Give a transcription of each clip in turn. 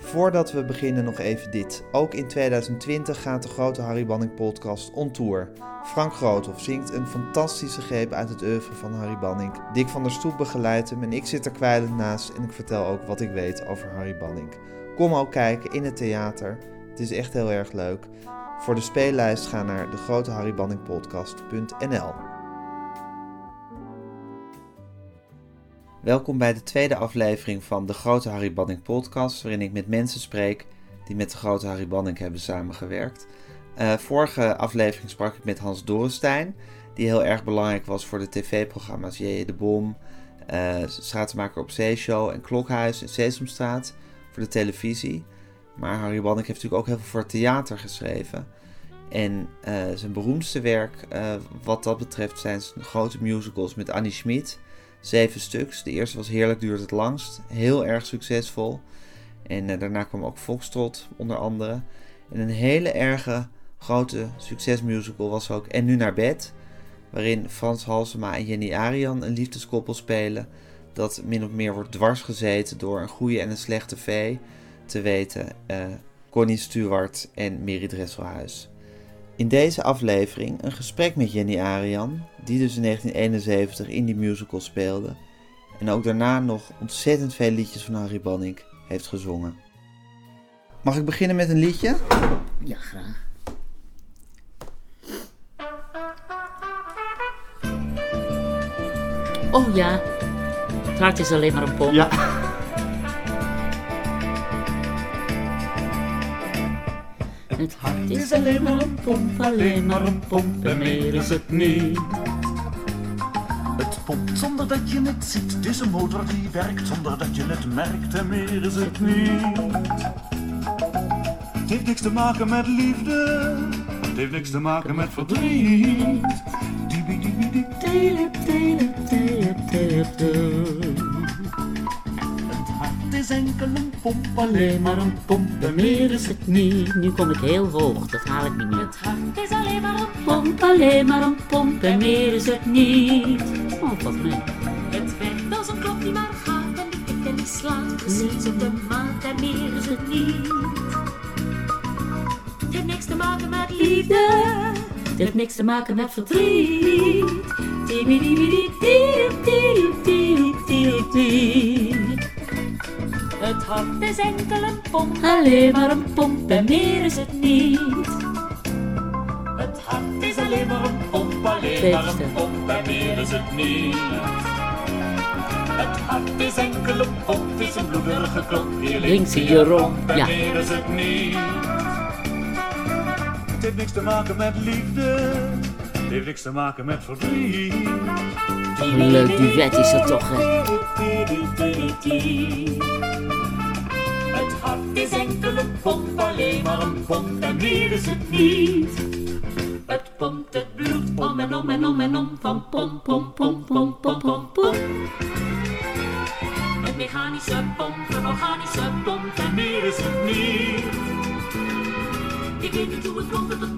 Voordat we beginnen nog even dit. Ook in 2020 gaat de grote Harry Banning podcast on tour. Frank Groothoff zingt een fantastische greep uit het oeuvre van Harry Banning. Dick van der Stoep begeleidt hem en ik zit er kwijlend naast en ik vertel ook wat ik weet over Harry Banning. Kom ook kijken in het theater. Het is echt heel erg leuk. Voor de speellijst ga naar degroteharrybanningpodcast.nl Welkom bij de tweede aflevering van de Grote Harry Banning podcast, waarin ik met mensen spreek die met de Grote Harry Banning hebben samengewerkt. Uh, vorige aflevering sprak ik met Hans Dorenstein, die heel erg belangrijk was voor de tv-programma's J.J. de Bom, uh, op Zeeshow en Klokhuis en Sesamstraat voor de televisie. Maar Harry Banning heeft natuurlijk ook heel veel voor theater geschreven. En uh, zijn beroemdste werk wat dat betreft zijn zijn grote musicals met Annie Schmid zeven stuks. De eerste was Heerlijk duurt het langst. Heel erg succesvol. En uh, daarna kwam ook Foxtrot onder andere. En een hele erge grote succesmusical was ook En nu naar bed. Waarin Frans Halsema en Jenny Arian een liefdeskoppel spelen. Dat min of meer wordt dwarsgezeten door een goede en een slechte vee. Te weten uh, Connie Stewart en Mary Dresselhuis. In deze aflevering een gesprek met Jenny Arian, die dus in 1971 in die musical speelde. En ook daarna nog ontzettend veel liedjes van Harry Banning heeft gezongen. Mag ik beginnen met een liedje? Ja, graag. Oh ja, het hart is alleen maar een pop. Ja. Het hart is alleen maar een pomp, alleen maar een pomp en meer is het niet. Het pompt zonder dat je het ziet, het is een motor die werkt zonder dat je het merkt en meer is het niet. Het heeft niks te maken met liefde, het heeft niks te maken met verdriet. Is enkel een pomp, Alleen maar een pomp en meer is het niet. Nu kom ik heel hoog, dat haal ik niet meer. Het hart is alleen maar een pomp, alleen maar een pomp en meer is het niet. Oh, wat mee. Het werkt als een klok die maar gaat en die tikt en die slaat precies op de maat en meer is het niet. Het heeft niks te maken met liefde, Het heeft niks te maken met verdriet. Het hart is enkel een pomp. Alleen maar een pomp en meer is het niet. Het hart is alleen maar een pomp, alleen maar een pomp en meer is het niet. Het hart is enkel een pomp, is een bloederige klok die Links in je romp, en ja. meer is het niet. Het heeft niks te maken met liefde, het heeft niks te maken met verdriet. Een leuk duet is het toch, hè? Het hart is enkel een pomp, alleen maar een pomp en meer is het niet. Het pompt het bloed om en om en om en om van pom pom pom pom pom pom pom. Een mechanische pomp, een organische pomp en Meer is het niet. ik weet niet hoe het komt dat het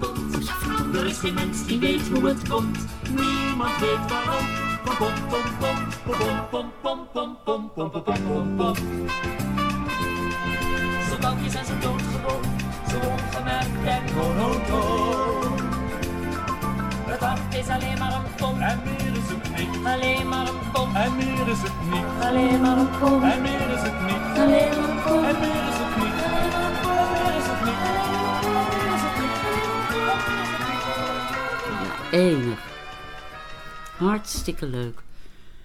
is geen mens die weet hoe het komt. Niemand weet waarom. Pom pom pom pom pom pom pom pom pom pom pom pom. Zijn bankjes en zijn doodgewoon, zo ongemerkt en Monotoon. Het hart is alleen maar een pomp, En meer is het niet. alleen maar een pomp, En meer is het niet. alleen maar een pomp, En meer is het niet. alleen maar een pomp. En meer is het niet. Enig. Hartstikke leuk.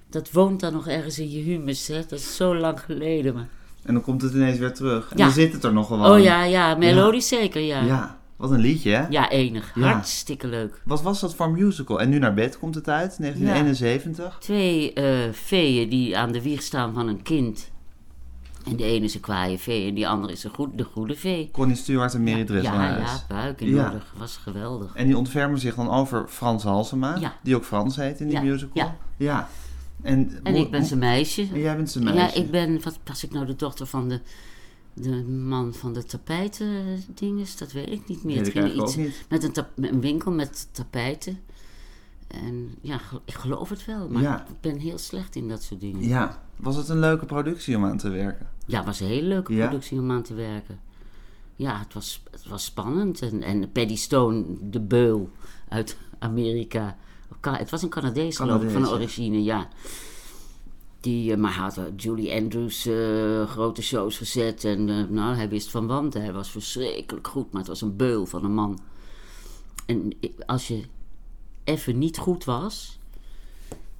Dat woont dan nog ergens in je humus, hè? Dat is zo lang geleden, maar... En dan komt het ineens weer terug. En Ja. dan zit het er nog gewoon. Oh ja, ja, melodisch zeker, ja. ja. Wat een liedje hè? enig. Ja. Hartstikke leuk. Wat was dat voor musical? En nu naar bed komt het uit, 1971. Twee eh feeën die aan de wieg staan van een kind. En de ene is een kwaaie vee en die andere is een goed, de goede vee. Connie Stewart en Mary ja, Dresselhuis. ja, buik en Ja. nodig. Was geweldig. En die ontfermen zich dan over Frans Halsema, Ja. die ook Frans heet in die Ja, musical. ja. Ja. En, En ik ben zijn meisje. hoe- Jij bent zijn meisje. Ja, ik ben, wat was ik nou, de dochter van de, de man van de tapijten dinges? Dat weet ik niet meer. Het ging iets ook niet. met een, tap- een winkel met tapijten. En ja, ik geloof het wel, maar Ja. ik ben heel slecht in dat soort dingen. Ja. Was het een leuke productie om aan te werken? Ja, het was een hele leuke Ja? productie om aan te werken. Ja, het was, het was spannend. En, en Paddy Stone, de beul uit Amerika. Ka- Het was een Canadees, geloof ik, van origine, ja. Die, eh, maar had eh, Julie Andrews eh, grote shows gezet. En nou, hij wist van wanten. Hij was verschrikkelijk goed, maar het was een beul van een man. En als je even niet goed was,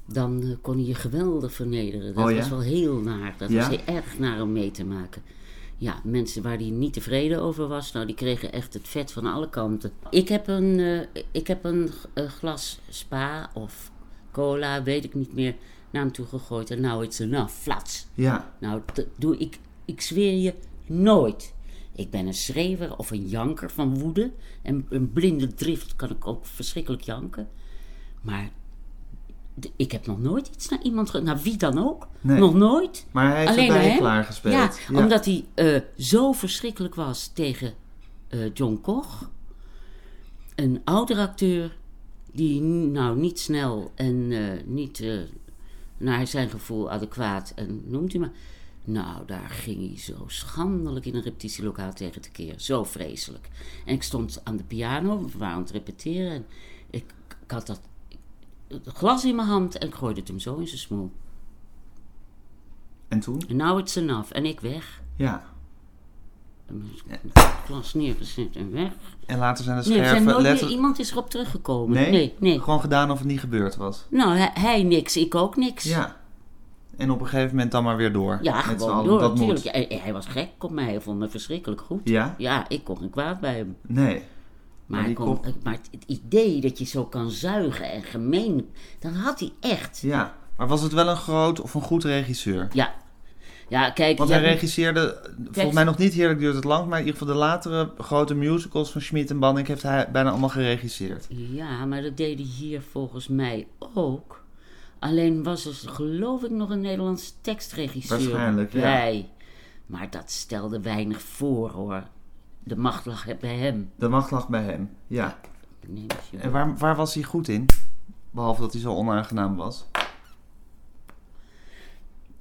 dan eh, kon hij je geweldig vernederen. Dat Oh, ja? was wel heel naar. Dat Ja? was heel erg naar om mee te maken. Ja, mensen waar hij niet tevreden over was, nou, die kregen echt het vet van alle kanten. Ik heb een, eh, ik heb een, glas spa of cola, weet ik niet meer, naar hem toe gegooid. En nou, it's enough, flats. Ja. Nou, doe ik, ik zweer je, nooit. Ik ben een schreeuwer of een janker van woede. En een blinde drift kan ik ook verschrikkelijk janken. Maar ik heb nog nooit iets naar iemand... Ge- naar wie dan ook. Nee. Nog nooit. Maar hij heeft Alleen het bij hem. klaargespeeld. Ja, Ja. omdat hij eh, zo verschrikkelijk was tegen eh, John Koch. Een oudere acteur die nou niet snel en eh, niet naar zijn gevoel adequaat en noemt u maar. Nou, daar ging hij zo schandelijk in een repetitielokaal tegen te keer. Zo vreselijk. En ik stond aan de piano, we waren aan het repeteren. En ik, ik had dat glas in mijn hand en ik gooide het hem zo in zijn smoel. En toen? En now it's enough. En ik weg. Ja. En glas neergezet en weg. En later zijn de Nee, er zijn scherven nooit meer, letter- iemand is erop teruggekomen. Nee? nee. nee. Gewoon gedaan of het niet gebeurd was. Nou, hij, hij niks, ik ook niks. Ja. En op een gegeven moment dan maar weer door. Ja, Met gewoon door, Dat natuurlijk. moet. Hij, hij was gek op mij, hij vond me verschrikkelijk goed. Ja? Ja, ik kon geen kwaad bij hem. Nee. Maar, hij kon- kop- maar het, het idee dat je zo kan zuigen en gemeen, dat had hij echt. Ja. Maar was het wel een groot of een goed regisseur? Ja. Ja, kijk. Want ja, hij regisseerde, volgens mij nog niet Heerlijk duurt het lang, maar in ieder geval de latere grote musicals van Schmid en Banning heeft hij bijna allemaal geregisseerd. Ja, maar dat deed hij hier volgens mij ook. Alleen was er geloof ik nog een Nederlands tekstregisseur Waarschijnlijk, ja. bij. Maar dat stelde weinig voor hoor. De macht lag bij hem. De macht lag bij hem. Ja. En waar, waar was hij goed in? Behalve dat hij zo onaangenaam was.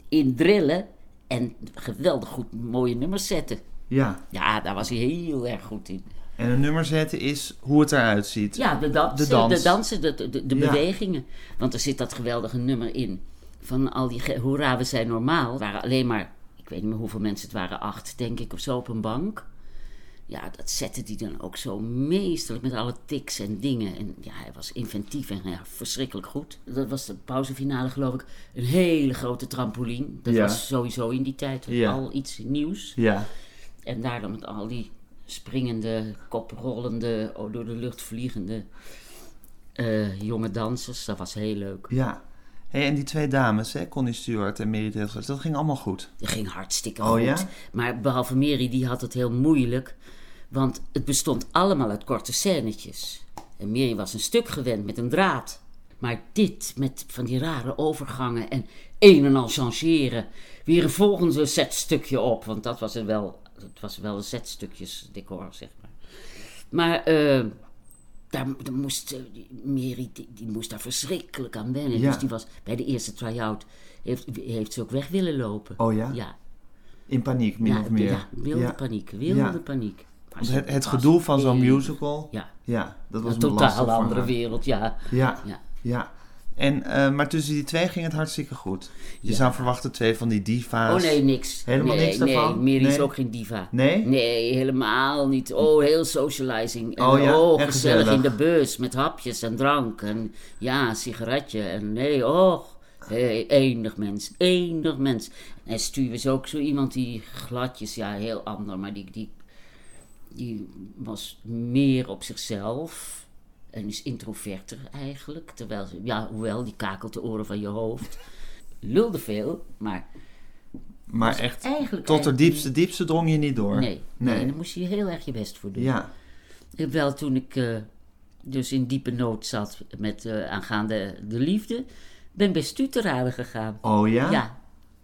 In drillen en geweldig goed mooie nummers zetten. Ja. Ja, daar was hij heel erg goed in. En een nummer zetten is hoe het eruit ziet. Ja, de, dansen, De de, dans. dansen, de, de, de Ja. bewegingen. Want er zit dat geweldige nummer in. Van al die... Hoera, we zijn normaal. Waren alleen maar... Ik weet niet meer hoeveel mensen het waren. Acht, denk ik, of zo op een bank. Ja, dat zette hij dan ook zo meesterlijk met alle tics en dingen. En ja, hij was inventief en ja, verschrikkelijk goed. Dat was de pauzefinale, geloof ik. Een hele grote trampoline. Dat Ja. was sowieso in die tijd al iets nieuws. Ja. En daar dan met al die springende, koprollende, door de lucht vliegende eh, jonge dansers. Dat was heel leuk. Ja. Hey, en die twee dames, hè, Connie Stewart en Mary Taylor, dat ging allemaal goed. Dat ging hartstikke Oh, goed. ja? Maar behalve Mary, die had het heel moeilijk. Want het bestond allemaal uit korte scènetjes. En Mary was een stuk gewend met een draad. Maar dit, met van die rare overgangen en een en al changeren. Weer een volgende zetstukje op. Want dat was er wel, het was wel een zetstukjes decor, zeg maar. Maar eh, daar, daar moest, eh, Mary, die, die moest daar verschrikkelijk aan wennen. Ja. Dus die was bij de eerste try-out, heeft, heeft ze ook weg willen lopen. Oh ja? Ja, In paniek, min ja, of meer. ja wilde Ja. paniek, wilde paniek. Het, het was gedoe van zo'n musical, Ja, ja, dat was een een totaal andere wereld, ja. Ja, ja. En, eh, maar tussen die twee ging het hartstikke goed. Je Ja. zou verwachten twee van die diva's. Oh nee, niks. Helemaal nee, niks nee, daarvan? Mary is Nee? ook geen diva. Nee? Nee, helemaal niet. Oh, heel socializing. En Oh ja, oh, gezellig in de bus met hapjes en drank. En ja, een sigaretje. En nee. Hey, enig mens, enig mens. En Stu is ook zo iemand die gladjes, ja, heel ander, maar die, die, die was meer op zichzelf. En is introverter eigenlijk. Terwijl, ze- ja, hoewel, die kakelt de oren van je hoofd. Lulde veel, maar Maar echt, eigenlijk... tot de diepste, diepste drong je niet door. Nee, nee. Nee. daar moest je heel erg je best voor doen. Ja, Wel toen ik eh, dus in diepe nood zat met eh, aangaande de liefde, ben ik bij Stu te raden gegaan. oh ja? Ja,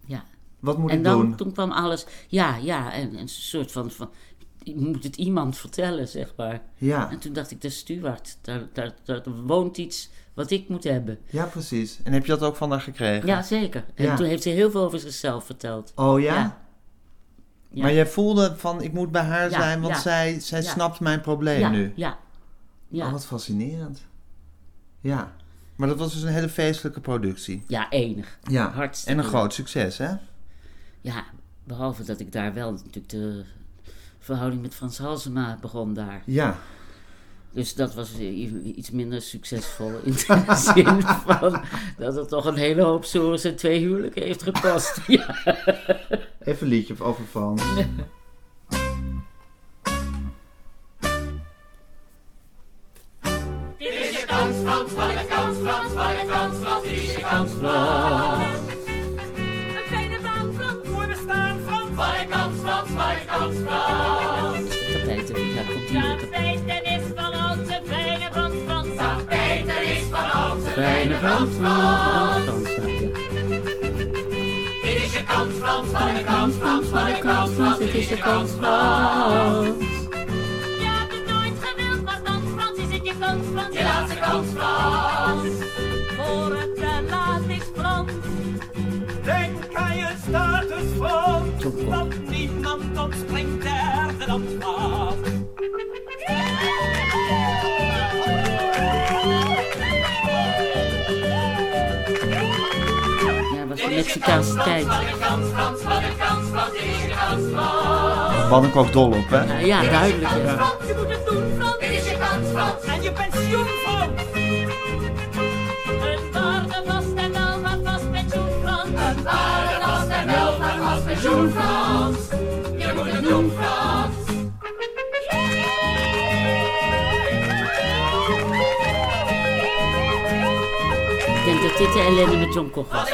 ja. Wat moet en ik dan doen? toen kwam alles, ja, ja, en, en een soort van, van moet het iemand vertellen, zeg maar. Ja, En toen dacht ik, de steward, daar, daar, daar woont iets wat ik moet hebben. ja, precies. En heb je dat ook van haar gekregen? Ja, zeker. En Ja. toen heeft ze heel veel over zichzelf verteld. Oh ja? Ja. Ja. Maar jij voelde van, ik moet bij haar zijn, want zij, zij snapt mijn probleem ja, nu. Ja, ja. Oh, wat fascinerend. Ja. Maar dat was dus een hele feestelijke productie. ja, enig. Ja. Hartstikke En een groot succes, hè? Ja, behalve dat ik daar wel natuurlijk de verhouding met Frans Halsema begon daar. Ja. Dus dat was iets minder succesvol in de zin van dat het toch een hele hoop Soros en twee huwelijken heeft gekost. Ja. Even een liedje over Frans. Frans, Frans, Frans. Dit is je kans, Frans, waar ik kans, Frans, waar ik kans, Frans. Dit is je kans, Frans. Je hebt nooit gewild, maar dan, Frans, is het je kans, Frans. Je laatste kans, Frans. Voor het te is, Frans. Denk aan je status van, kort. want niemand ontspringt er de land was tijd. Wat ik ook dol op, hè? Ja, ja duidelijk. Ja. Je moet het doen, Frans. Dit is je kans, Frans. En je pensioen van, Een waarde vast en wel maar vast pensioen, Frans. Een waarde vast en wel maar vast pensioen, Frans. Dit de ellende met John Koch was.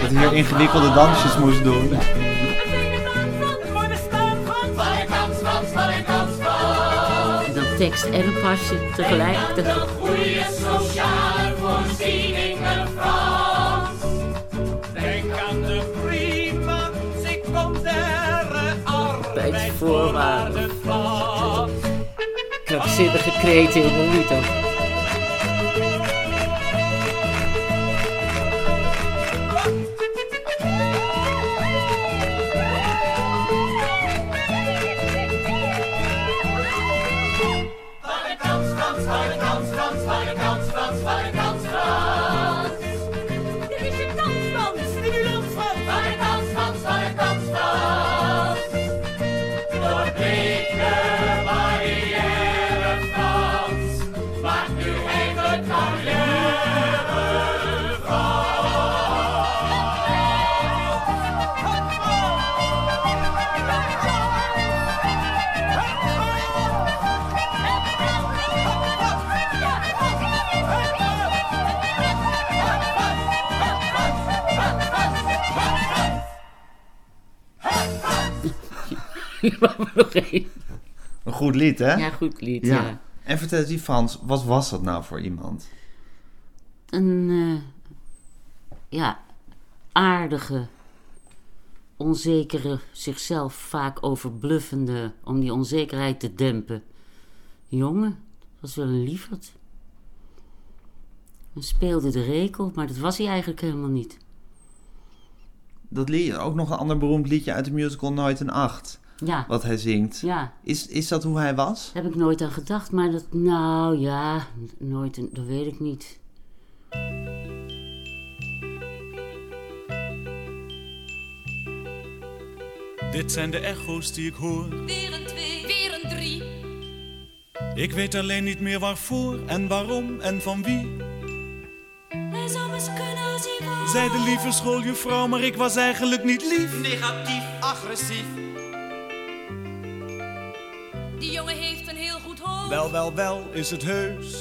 Dat hij hier ingewikkelde dansjes moest doen. En dan tekst en een pasje tegelijk. Een goede sociale voorzieningen, Frans. denk aan de prima secundaire arbeidsvoorwaarden van. Krankzinnige kreten in een lied nog één. Een goed lied, hè? Ja, goed lied. Ja. Ja. En vertel eens die Frans, wat was dat nou voor iemand? Een eh, ja, aardige, onzekere, zichzelf vaak overbluffende, om die onzekerheid te dempen. Jongen, was wel een lieverd. Hij speelde de rekel, maar dat was hij eigenlijk helemaal niet. Dat lied, ook nog een ander beroemd liedje uit de musical Nooit een Acht, Ja, wat hij zingt. ja, Is, is dat hoe hij was? daar heb ik nooit aan gedacht, maar dat, nou ja, nooit, een- dat weet ik niet. Dit zijn de echo's die ik hoor. Weer een twee, weer een drie. Ik weet alleen niet meer waarvoor en waarom en van wie. Hij zou eens kunnen als hij wou. Zei de lieve schooljuffrouw, maar ik was eigenlijk niet lief. Negatief, agressief, Die jongen heeft een heel goed hoofd. Wel, wel, wel is het heus.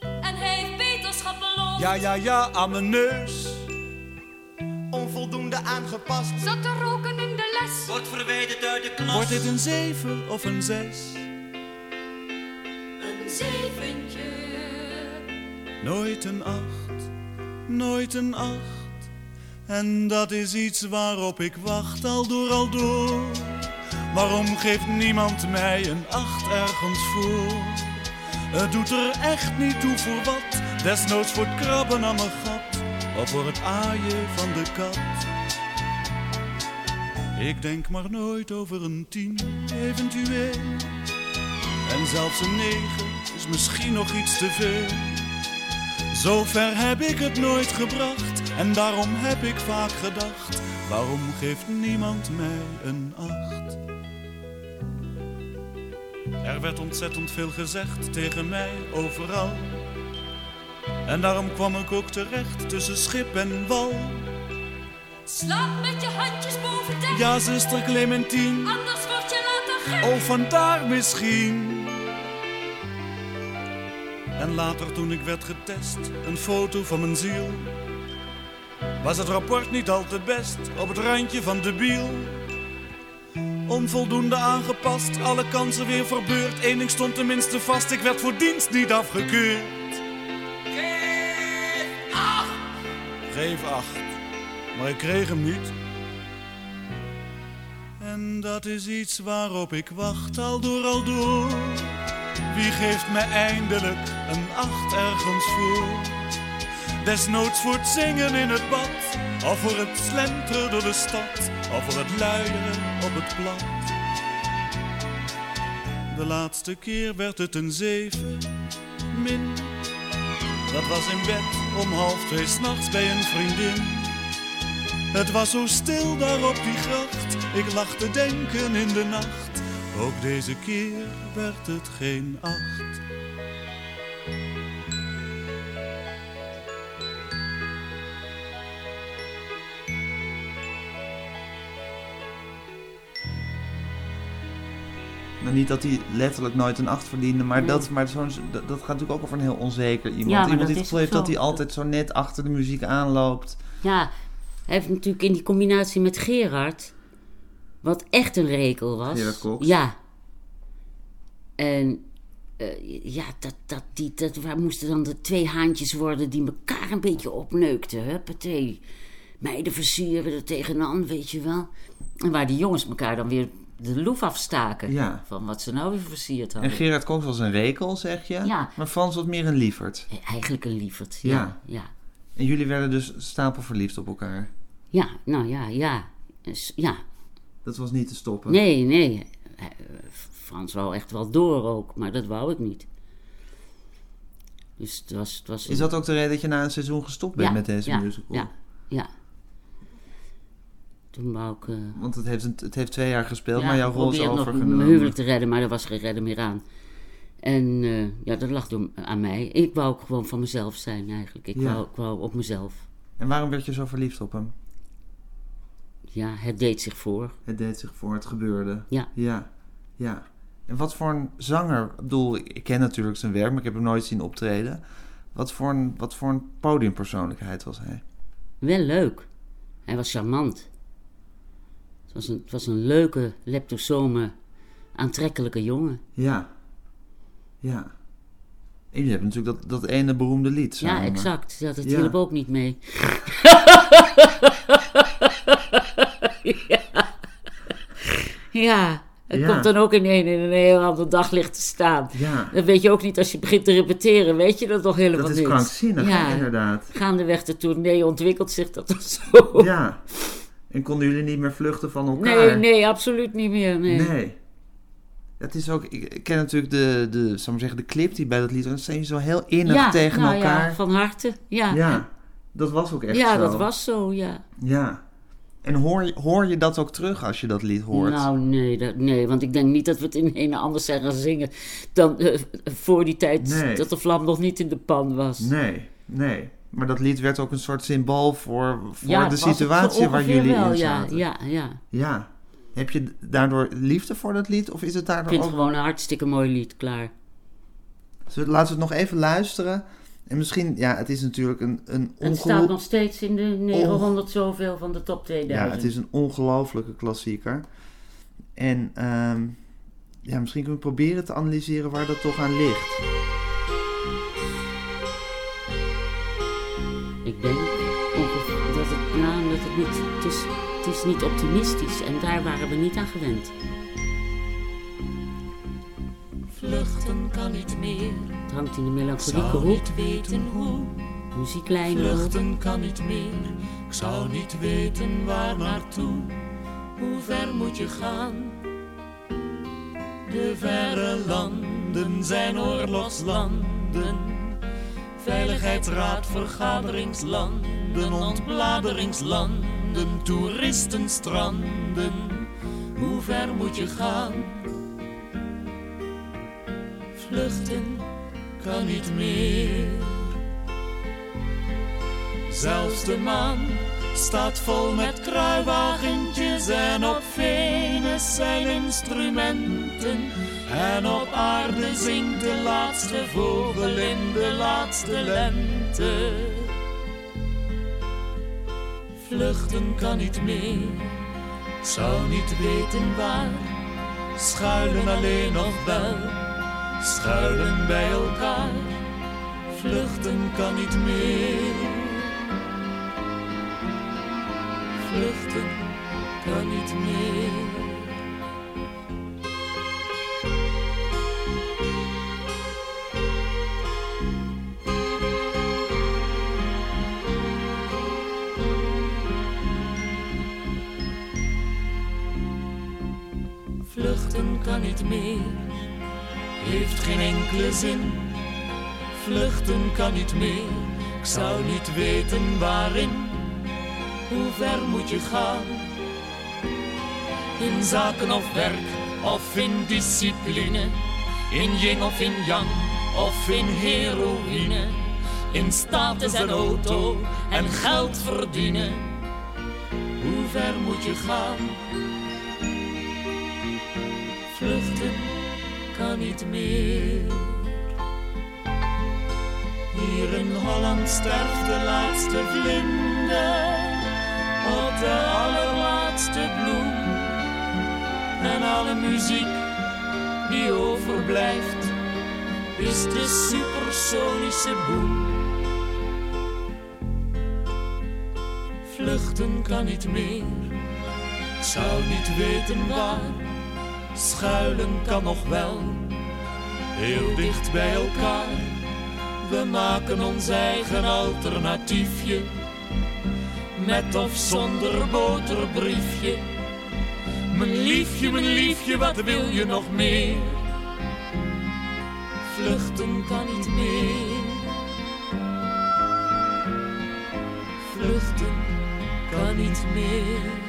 En hij heeft beterschap beloofd. Ja, ja, ja, aan mijn neus. onvoldoende aangepast. Zat te roken in de les. Wordt verwijderd uit de klas. Wordt dit een zeven of een zes? Een zeventje. Nooit een acht, nooit een acht. En dat is iets waarop ik wacht al door al door. Waarom geeft niemand mij een acht ergens voor? Het doet er echt niet toe voor wat. Desnoods voor het krabben aan mijn gat. Of voor het aaien van de kat. Ik denk maar nooit over een tien, eventueel. En zelfs een negen is misschien nog iets te veel. Zover heb ik het nooit gebracht. En daarom heb ik vaak gedacht. Waarom geeft niemand mij een acht? Er werd ontzettend veel gezegd tegen mij overal. En daarom kwam ik ook terecht tussen schip en wal. Slaap met je handjes boven dek, Ja, zuster Clementine, anders word je later gek. oh vandaar misschien. En later toen ik werd getest, een foto van mijn ziel. Was het rapport niet al te best, op het randje van debiel. Onvoldoende aangepast, alle kansen weer verbeurd. Eén ding stond tenminste vast, ik werd voor dienst niet afgekeurd. Geef acht! Geef acht. Maar ik kreeg hem niet. En dat is iets waarop ik wacht al door al door. Wie geeft me eindelijk een acht ergens voor? Desnoods voor het zingen in het bad, of voor het slenteren door de stad, of voor het luieren op het plat. De laatste keer werd het een zeven, min. Dat was in bed om half twee s'nachts bij een vriendin. Het was zo stil daar op die gracht, ik lag te denken in de nacht. Ook deze keer werd het geen acht. Nou, niet dat hij letterlijk nooit een 8 verdiende, maar, Nee. dat, maar zo'n, dat, dat gaat natuurlijk ook over een heel onzeker iemand. Ja, iemand die het gevoel heeft dat hij altijd zo net achter de muziek aanloopt. Ja, hij heeft natuurlijk in die combinatie met Gerard, wat echt een rekel was. Gerard Cox. Ja. En eh, ja, dat, dat, die, dat waar moesten dan de twee haantjes worden die elkaar een beetje opneukten. Huppatee. Meiden versieren er tegenaan, weet je wel. En waar die jongens elkaar dan weer de loef afstaken. Ja. Van wat ze nou weer versierd En hadden. Gerard Cox was een rekel, zeg je? Ja. Maar Frans was meer een lieverd. Eh, Eigenlijk een lieverd. Ja. Ja, ja. En jullie werden dus stapelverliefd op elkaar. Ja, nou ja, ja. Dus, ja, Dat was niet te stoppen. Nee, nee. Eh, Frans wou echt wel door ook, maar dat wou ik niet. Dus het was... Het was Is dat ook de reden dat je na een seizoen gestopt bent Ja, met deze ja, musical? Ja, ja. Toen wou ik... eh, Want het heeft, het heeft twee jaar gespeeld, ja, maar jouw rol is probeerde nog overgenomen. mijn huwelijk te redden, maar er was geen redden meer aan. En eh, ja, dat lag door, aan mij. Ik wou ook gewoon van mezelf zijn eigenlijk. Ik, Ja. wou, ik wou op mezelf. En waarom werd je zo verliefd op hem? Ja, het deed zich voor. Het deed zich voor, het gebeurde. Ja. Ja, ja. En wat voor een zanger, ik bedoel, ik ken natuurlijk zijn werk, maar ik heb hem nooit zien optreden. Wat voor een, wat voor een podiumpersoonlijkheid was hij? Wel leuk. Hij was charmant. Het was een, het was een leuke, leptosome, aantrekkelijke jongen. Ja, ja. En jullie hebben natuurlijk dat, dat ene beroemde lied Ja, exact. Ja, dat Ja. hielp ook niet mee. ja. ja, het Ja. komt dan ook in een, in een heel ander daglicht te staan. Ja, Dat weet je ook niet als je begint te repeteren, weet je dat toch helemaal dat is niet. krankzinnig, Ja, inderdaad. gaandeweg de tournee ontwikkelt zich dat zo. Ja. En konden jullie niet meer vluchten van elkaar? nee, nee, absoluut niet meer. Nee. Nee. Het is ook, ik ken natuurlijk de, de, zal maar zeggen, de clip die bij dat lied was. Zijn je zo heel innig ja, tegen nou elkaar. Ja, van harte. Ja, Ja, dat was ook echt ja zo. dat was zo, ja. Ja. En hoor, je- hoor je dat ook terug als je dat lied hoort? Nou, nee, dat, nee, want ik denk niet dat we het in een anders zijn gaan zingen dan eh, voor die tijd Nee. dat de vlam nog niet in de pan was. Nee, nee. Maar dat lied werd ook een soort symbool voor, voor Ja, de het situatie waar jullie wel, in ja, zaten. ja, ja. Ja. Heb je daardoor liefde voor dat lied? Of is het Ik daardoor vind het ook... gewoon een hartstikke mooi lied, klaar. Zullen Laten we het nog even luisteren. En misschien, ja, het is natuurlijk een, een En het staat nog steeds in de 900 zoveel van de top 2000. Ja, het is een ongelofelijke klassieker. En ehm, ja, misschien kunnen we proberen te analyseren waar dat toch aan ligt. Ik denk dat het, nou, dat is, het is niet optimistisch en daar waren we niet aan gewend. Vluchten kan niet meer, Het hangt in de melancholieke zou hoek, niet weten hoe. muzieklijnen op. Vluchten kan niet meer, ik zou niet weten waar naartoe. Hoe ver moet je gaan? De verre landen zijn oorlogslanden. Veiligheidsraad, vergaderingslanden, ontbladeringslanden, toeristenstranden. Hoe ver moet je gaan? Vluchten kan niet meer. Zelfs de maan staat vol met kruiwagentjes en op Venus zijn instrumenten. En op aarde zingt de laatste vogel in de laatste lente. Vluchten kan niet meer, zou niet weten waar. Schuilen alleen nog wel, schuilen bij elkaar. Vluchten kan niet meer. Vluchten kan niet meer. Vluchten kan niet meer, heeft geen enkele zin. Vluchten kan niet meer, ik zou niet weten waarin. Hoe ver moet je gaan? In zaken of werk of in discipline, in yin of in yang of in heroïne, in status en auto en geld verdienen. Hoe ver moet je gaan? Vluchten kan niet meer. Hier in Holland sterft de laatste vlinder op de allerlaatste bloem. En alle muziek die overblijft is de supersonische boem. Vluchten kan niet meer, zou niet weten waar. Schuilen kan nog wel, heel dicht bij elkaar. We maken ons eigen alternatiefje, met of zonder boterbriefje. Mijn liefje, mijn liefje, wat wil je nog meer? Vluchten kan niet meer. Vluchten kan niet meer.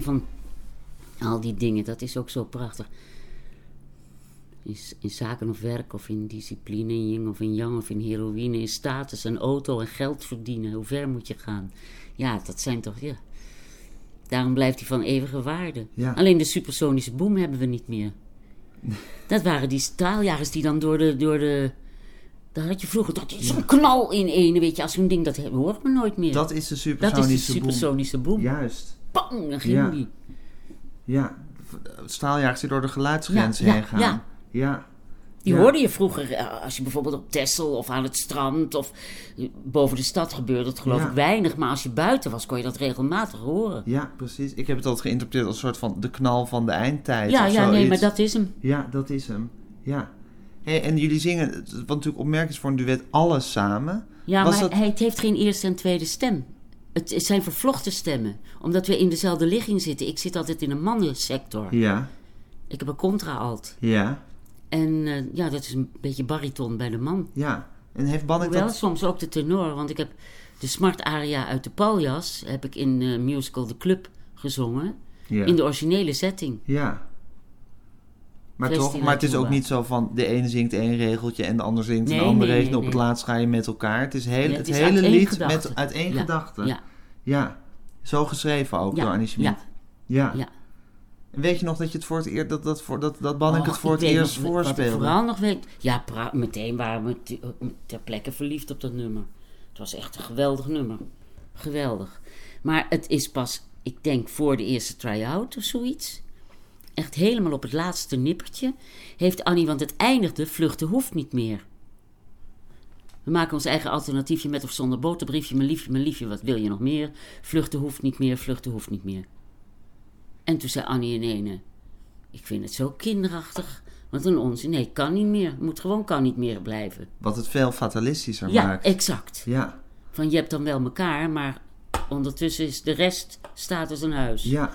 Van al die dingen, dat is ook zo prachtig. In, in zaken of werk, of in discipline, in yin of in yang, of in heroïne, in status, en auto en geld verdienen. Hoe ver moet je gaan? Ja, dat zijn toch, ja. Daarom blijft hij van eeuwige waarde. Ja. Alleen de supersonische boom hebben we niet meer. Dat waren die straaljagers die dan door de... Door de daar had je vroeger dat zo'n knal in ene, weet je, als zo'n ding, dat hoort me nooit meer. Dat is de Dat is supersonische de supersonische boom. Juist. Bang, dan ging Ja. die. Ja. Straaljagers die door de geluidsgrenzen Ja, heen gaan. ja. ja. Die hoorde je vroeger, eh, als je bijvoorbeeld op Texel of aan het strand of boven de stad gebeurde het geloof ik weinig. Maar als je buiten was, kon je dat regelmatig horen. Ja, precies. Ik heb het altijd geïnterpreteerd als een soort van de knal van de eindtijd. Ja, ja, nee, maar dat is hem. Ja, dat is hem. Ja. Hey, en jullie zingen, wat natuurlijk opmerkelijk is voor een duet, alles samen. Ja, Was maar dat- hij het heeft geen eerste en tweede stem. Het zijn vervlochten stemmen. Omdat we in dezelfde ligging zitten. Ik zit altijd in een mannensector. Ja, Ik heb een contra-alt. ja, En eh, ja, dat is een beetje bariton bij de man. ja. En heeft Bannek Hoewel, dat... soms ook de tenor. Want ik heb de smart aria uit de Paljas... heb ik in de musical De Club gezongen. Ja. In de originele setting. ja. Maar toch, maar het is ook niet zo van de ene zingt één regeltje en de ander zingt Nee, een ander nee, op het laatst ga je met elkaar. Het is heel, Ja, het, het is hele lied gedachte. met uit één Ja, gedachte. Ja, Ja. Zo geschreven ook door Annie Schmid. ja. Ja. Ja. En weet je nog dat je het voor het eerst, dat, dat, voor, dat, dat Banning het voor het eerst nog voorspeelde? vooral nog weet... Ja, meteen waren we te- ter plekke verliefd op dat nummer. Het was echt een geweldig nummer. Geweldig. Maar het is pas, ik denk, voor de eerste try-out of zoiets. Echt helemaal op het laatste nippertje. Heeft Annie, want het eindigde, vluchten hoeft niet meer. We maken ons eigen alternatiefje met of zonder boterbriefje. Mijn liefje, mijn liefje, wat wil je nog meer? Vluchten hoeft niet meer, vluchten hoeft niet meer. En toen zei Annie in ene... Ik vind het zo kinderachtig. Wat een onzin. Nee, kan niet meer. Moet gewoon kan niet meer blijven. Wat het veel fatalistischer Ja, maakt. exact. Ja, Van je hebt dan wel elkaar, maar ondertussen is de rest staat als een huis. ja,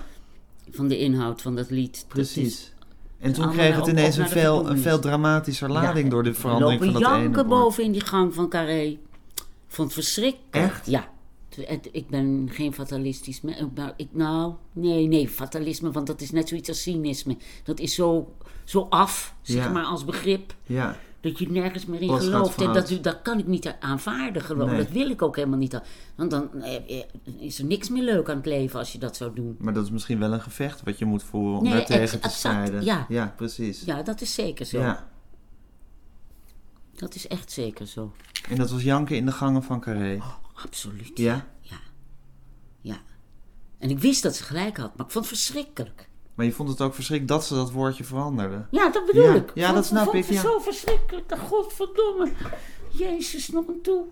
Van de inhoud van dat lied. Precies. En toen kreeg het ineens een veel, een veel dramatischer lading Ja, door de verandering van lopen dat ene janken woord. boven in die gang van Carré. Vond het verschrikkelijk. Echt? Ja. Ik ben geen fatalistisch maar ik, Nou, nee, nee, fatalisme, want dat is net zoiets als cynisme. Dat is zo, zo af, zeg Ja. maar, als begrip. Ja, Dat je nergens meer in gelooft. En dat, dat kan ik niet aanvaarden gewoon. Nee. Dat wil ik ook helemaal niet. Want dan eh, eh, is er niks meer leuk aan het leven als je dat zou doen. maar dat is misschien wel een gevecht wat je moet voeren om Nee, daar tegen te strijden. ja. ja, precies. Ja, dat is zeker zo. Ja. Dat is echt zeker zo. En dat was janken in de gangen van Carré. Absoluut. Ja? Ja. Ja. En ik wist dat ze gelijk had, maar ik vond het verschrikkelijk. Maar je vond het ook verschrikkelijk dat ze dat woordje veranderden. Ja, dat bedoel Ja, ik. ja, dat snap ik, het ja. zo verschrikkelijk. Godverdomme. Jezus, nog een toe.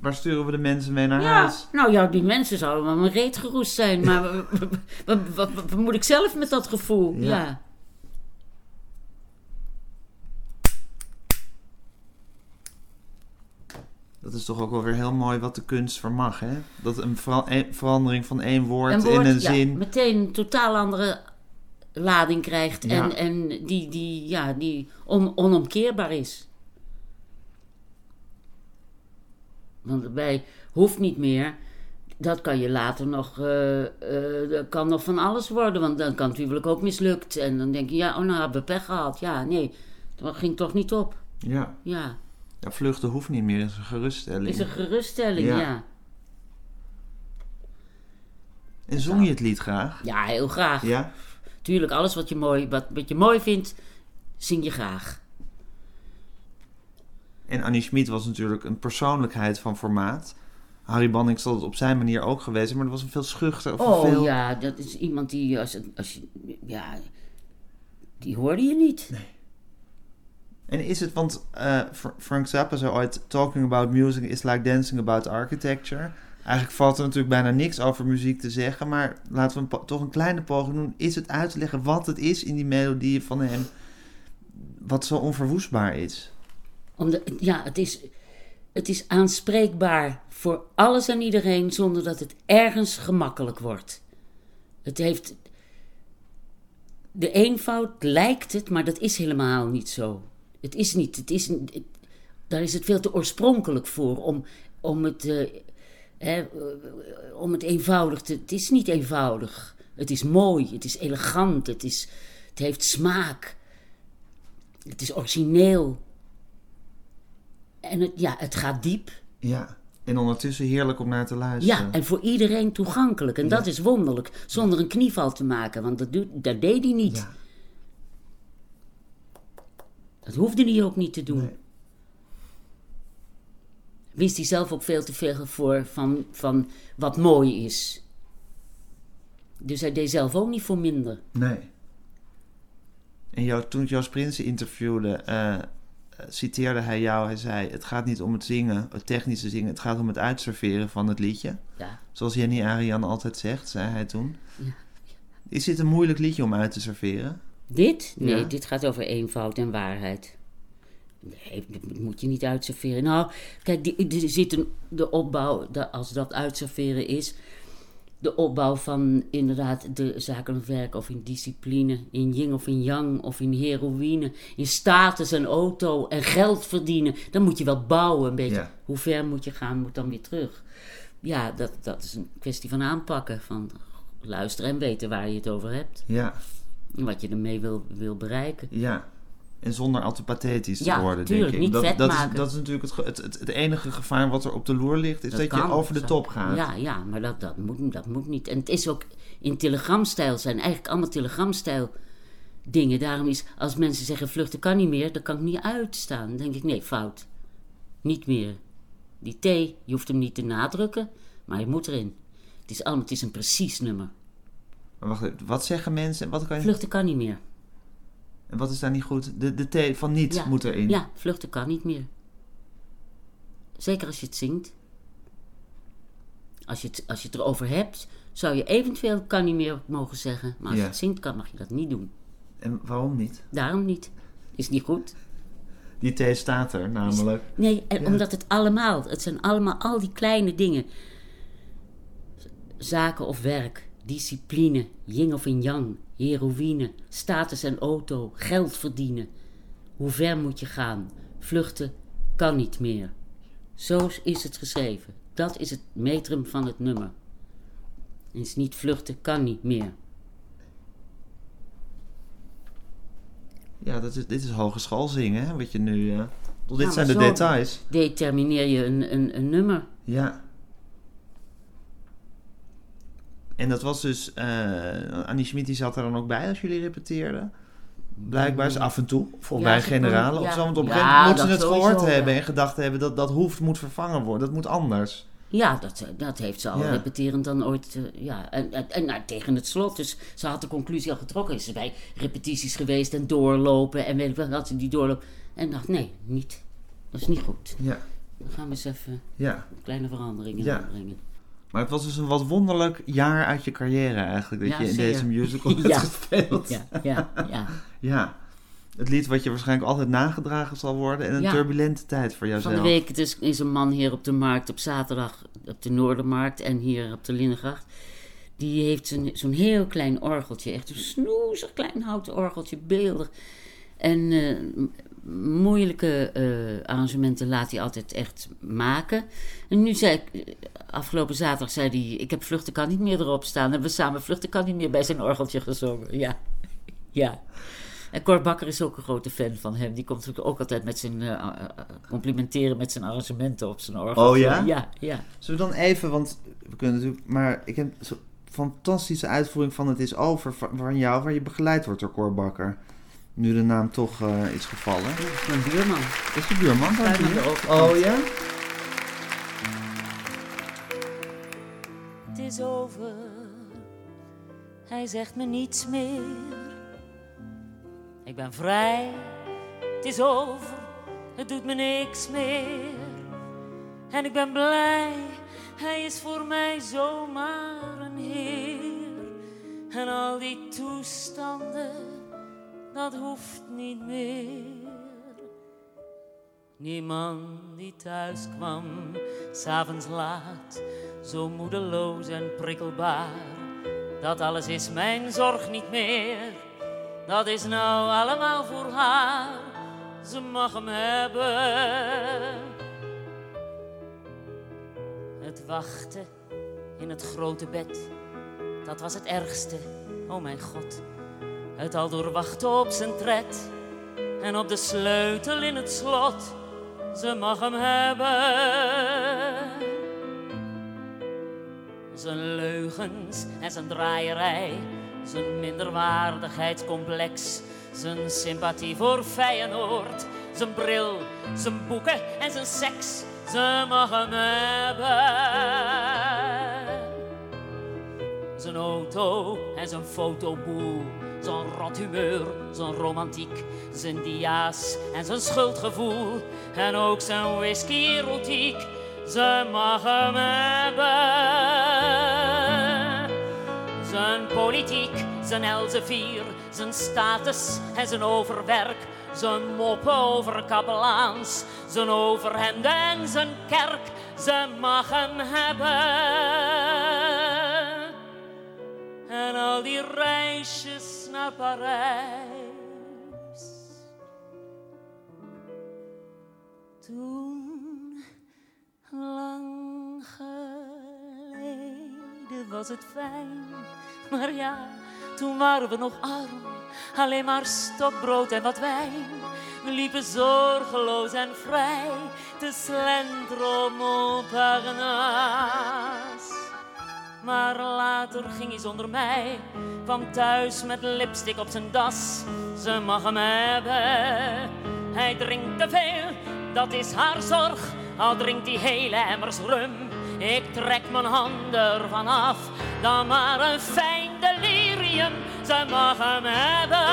Waar sturen we de mensen mee naar Ja, huis? nou ja, die mensen zouden wel mijn reet geroest zijn. Maar wat, wat, wat, wat moet ik zelf met dat gevoel? Ja. Ja. Dat is toch ook wel weer heel mooi wat de kunst vermag, hè? Dat een vera- een verandering van één woord, Een woord in een ja, zin... meteen een totaal andere lading krijgt. Ja. En, en die, die, ja, die on, onomkeerbaar is. Want bij hoeft niet meer. Dat kan je later nog, eh, eh, dat kan nog van alles worden. Want dan kan het huwelijk ook mislukt. En dan denk je, ja, oh nou, hebben we pech gehad. Ja, nee, dat ging toch niet op. Ja. Ja, ja, vluchten hoeft niet meer, is een geruststelling. is een geruststelling, Ja. ja. ja. En zong je het lied graag? heel graag. Ja? Tuurlijk, alles wat je mooi, wat, wat je mooi vindt, zing je graag. En Annie Schmid was natuurlijk een persoonlijkheid van formaat. Harry Banning zal het op zijn manier ook geweest zijn, maar dat was een veel schuchter. Of Oh veel... ja, dat is iemand die, als, als je, ja, die hoorde je niet. En is het, want eh, Fr- Frank Zappa zei ooit... Talking about music is like dancing about architecture. Eigenlijk valt er natuurlijk bijna niks over muziek te zeggen... maar laten we toch een kleine poging doen. Is het uit te leggen wat het is in die melodieën van hem... wat zo onverwoestbaar is? Omdat, ja, het is, het is aanspreekbaar voor alles en iedereen zonder dat het ergens gemakkelijk wordt. Het heeft. De eenvoud lijkt het, maar dat is helemaal niet zo. Het is niet. Het is, daar is het veel te oorspronkelijk voor om, om, het, eh, eh, om het eenvoudig te. Het is niet eenvoudig. Het is mooi, het is elegant, het, is, het heeft smaak. Het is origineel. En het, ja, het gaat diep. Ja, en ondertussen heerlijk om naar te luisteren. Ja, en voor iedereen toegankelijk. En dat is wonderlijk. Zonder een knieval te maken, want dat, doet, dat deed hij niet. Ja. Dat hoefde hij ook niet te doen. Nee. Wist hij zelf ook veel te veel voor van, van wat mooi is. Dus hij deed zelf ook niet voor minder. Nee. En jou, toen ik Joost Prinsen interviewde, eh, eh, citeerde hij jou. Hij zei, het gaat niet om het zingen, het technische zingen. Het gaat om het uitserveren van het liedje. Ja, Zoals Jenny Arian altijd zegt, zei hij toen. Ja. Is dit een moeilijk liedje om uit te serveren? Dit? Nee, Ja. dit gaat over eenvoud en waarheid. Nee, dat moet je niet uitserveren. Nou, kijk, die- er zit een, de opbouw, de- als dat uitserveren is, de opbouw van inderdaad de zakelijk werk of in discipline, in yin of in yang of in heroïne, in status en auto en geld verdienen. Dan moet je wel bouwen een beetje. Ja. Hoe ver moet je gaan, moet dan weer terug. Ja, dat, dat is een kwestie van aanpakken, van luisteren en weten waar je het over hebt. Ja, En Wat je ermee wil, wil bereiken. ja. En zonder al te pathetisch te worden, tuurlijk, denk ik. niet dat, dat, is, dat is natuurlijk het, het, het, het enige gevaar wat er op de loer ligt, is dat, je over de top gaat. Ja, ja maar dat, dat, moet, dat moet niet. En het is ook in telegramstijl zijn. Eigenlijk allemaal telegramstijl dingen. Daarom is, als mensen zeggen vluchten kan niet meer, dan kan ik niet uitstaan. Dan denk ik, nee, fout. Niet meer. Die T, je hoeft hem niet te nadrukken, maar je moet erin. Het is allemaal, het is een precies nummer. Maar wacht wat zeggen mensen? Wat kan je... Vluchten kan niet meer. En wat is daar niet goed? De, de T van niet Ja. moet erin. Ja, vluchten kan niet meer. Zeker als je het zingt. Als je het, als je het erover hebt, zou je eventueel kan niet meer mogen zeggen. Maar als Ja. je het zingt, kan, mag je dat niet doen. En waarom niet? Daarom niet. Is niet goed. Die T staat er namelijk. Nee, en Ja. omdat het allemaal, het zijn allemaal al die kleine dingen. Zaken of werk, discipline, yin of in yang, heroïne, status en auto, geld verdienen. Hoe ver moet je gaan? Vluchten kan niet meer. Zo is het geschreven. Dat is het metrum van het nummer. Is niet vluchten kan niet meer. Ja, dat is, dit is hogeschool zingen, hè, wat je nu... eh, dit maar zijn de details. Determineer je een, een, een nummer. Ja. En dat was dus... eh Annie Schmid die zat er dan ook bij als jullie repeteerden? Blijkbaar is af en toe. Voor Ja, bij ze generalen of ja. zo. Want op een Ja, gegeven moment moeten ze het gehoord hebben ja. en gedacht hebben dat dat hoeft, moet vervangen worden. Dat moet anders. Ja, dat, dat heeft ze al Ja. repeterend dan ooit. eh, ja. En, en, en nou, tegen het slot. Dus ze had de conclusie al getrokken. Is ze bij repetities geweest en doorlopen. En weet ik wel, had ze die doorloop. En dacht, nee, niet. Dat is niet goed. Ja, Dan gaan we eens even ja. kleine veranderingen Ja. aanbrengen. Maar het was dus een wat wonderlijk jaar uit je carrière eigenlijk. Dat Ja, je in deze musical hebt Ja. gespeeld. Ja, ja, ja. Ja. Het lied wat je waarschijnlijk altijd nagedragen zal worden. En een turbulente tijd voor Van jouzelf. de week het is, een man hier op de markt op zaterdag op de Noordermarkt en hier op de Linnegracht. Die heeft zo'n heel klein orgeltje, echt een snoezig klein houten orgeltje, beeldig. En eh, moeilijke eh, arrangementen laat hij altijd echt maken. En nu zei ik, eh, afgelopen zaterdag zei hij, ik heb Vluchten kan niet meer erop staan. En hebben we samen Vluchten kan niet meer bij zijn orgeltje gezongen. Ja, ja. En Cor Bakker is ook een grote fan van hem. Die komt natuurlijk ook altijd met zijn eh, complimenteren met zijn arrangementen op zijn orgel. Oh ja? Ja, ja. Zullen we dan even, want we kunnen natuurlijk... Maar ik heb zo'n fantastische uitvoering van Het is over van van jou... waar je begeleid wordt door Cor Bakker. Nu de naam toch eh, is gevallen. Dat is mijn buurman. Is de buurman van hier? de overkant. Oh ja? Het is over, hij zegt me niets meer. Ik ben vrij, het is over, het doet me niks meer. En ik ben blij, hij is voor mij zomaar een heer. En al die toestanden, dat hoeft niet meer. Die man die thuis kwam, s'avonds laat, zo moedeloos en prikkelbaar. Dat alles is mijn zorg niet meer, dat is nou allemaal voor haar. Ze mag hem hebben. Het wachten in het grote bed, dat was het ergste, oh mijn god. Het al doorwachten op zijn tred en op de sleutel in het slot. Ze mag hem hebben. Zijn leugens en zijn draaierij, zijn minderwaardigheidscomplex, zijn sympathie voor Feyenoord, zijn bril, zijn boeken en zijn seks. Ze mag hem hebben. Zijn auto en zijn fotoboel, zijn rot humeur, zijn romantiek, zijn dia's en zijn schuldgevoel. En ook zijn whisky-erotiek, ze mag hem hebben. Zijn politiek, zijn Elsevier, zijn status en zijn overwerk. Zijn moppen over kapelaans, zijn overhemd en zijn kerk. Ze mag hem hebben. En al die reisjes naar Parijs. Toen, lang geleden, was het fijn. Maar ja, toen waren we nog arm. Alleen maar stokbrood en wat wijn. We liepen zorgeloos en vrij te slenteren op. Maar later ging hij zonder mij. Kwam thuis met lipstick op zijn das. Ze mag hem hebben. Hij drinkt te veel, dat is haar zorg. Al drinkt hij hele emmers rum. Ik trek mijn handen ervan af. Dan maar een fijn delirium. Ze mag hem hebben.